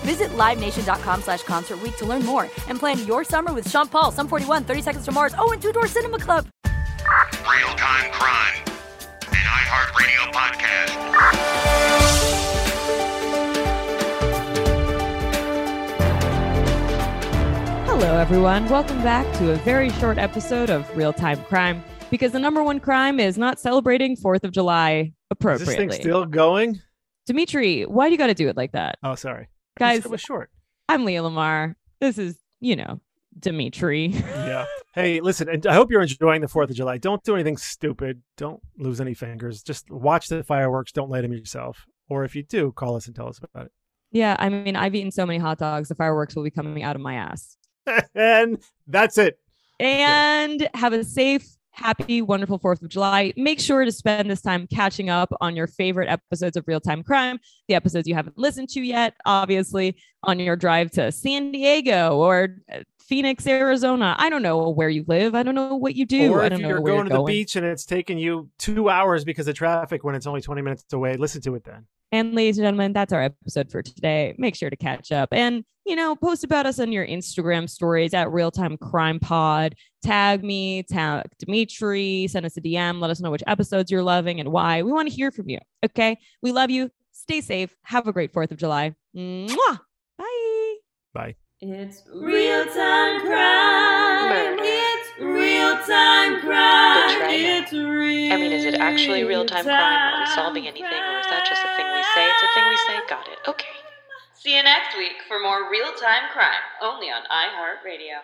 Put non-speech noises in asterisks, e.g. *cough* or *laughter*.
Visit LiveNation.com slash Concert Week to learn more and plan your summer with Sean Paul, Sum 41, 30 Seconds to Mars, oh, and Two Door Cinema Club. Real Time Crime, an iHeartRadio podcast. Hello, everyone. Welcome back to a very short episode of Real Time Crime because the number one crime is not celebrating 4th of July Is this thing still going? Dimitri, why do you got to do it like that? Oh, sorry. Guys, it was short. I'm Leah Lamar. This is, you know, Dimitri. Yeah. *laughs* Hey, listen, and I hope you're enjoying the 4th of July. Don't do anything stupid. Don't lose any fingers. Just watch the fireworks. Don't light them yourself. Or if you do, call us and tell us about it. yeah, I mean, I've eaten so many hot dogs, the fireworks will be coming out of my ass. *laughs* and that's it. And have a safe, happy, wonderful 4th of July. Make sure to spend this time catching up on your favorite episodes of Real Time Crime, the episodes you haven't listened to yet, obviously, on your drive to San Diego or uh, Phoenix, Arizona. I don't know where you live. I don't know what you do. or I if don't know you're going to you're the beach and it's taking you two hours because of traffic when it's only 20 minutes away, listen to it then. And ladies and gentlemen, that's our episode for today. Make sure to catch up and, you know, post about us on your Instagram stories at Real Time Crime Pod. Tag me, tag Dimitri, send us a DM. Let us know which episodes you're loving and why. We want to hear from you. Okay. We love you. Stay safe. Have a great 4th of July. Mwah! Bye. Bye. It's real time crime. It's real time actually real time crime? Are we solving anything, or is that just a thing we say? It's a thing we say. Got it. Okay. See you next week for more real time crime, only on iHeartRadio.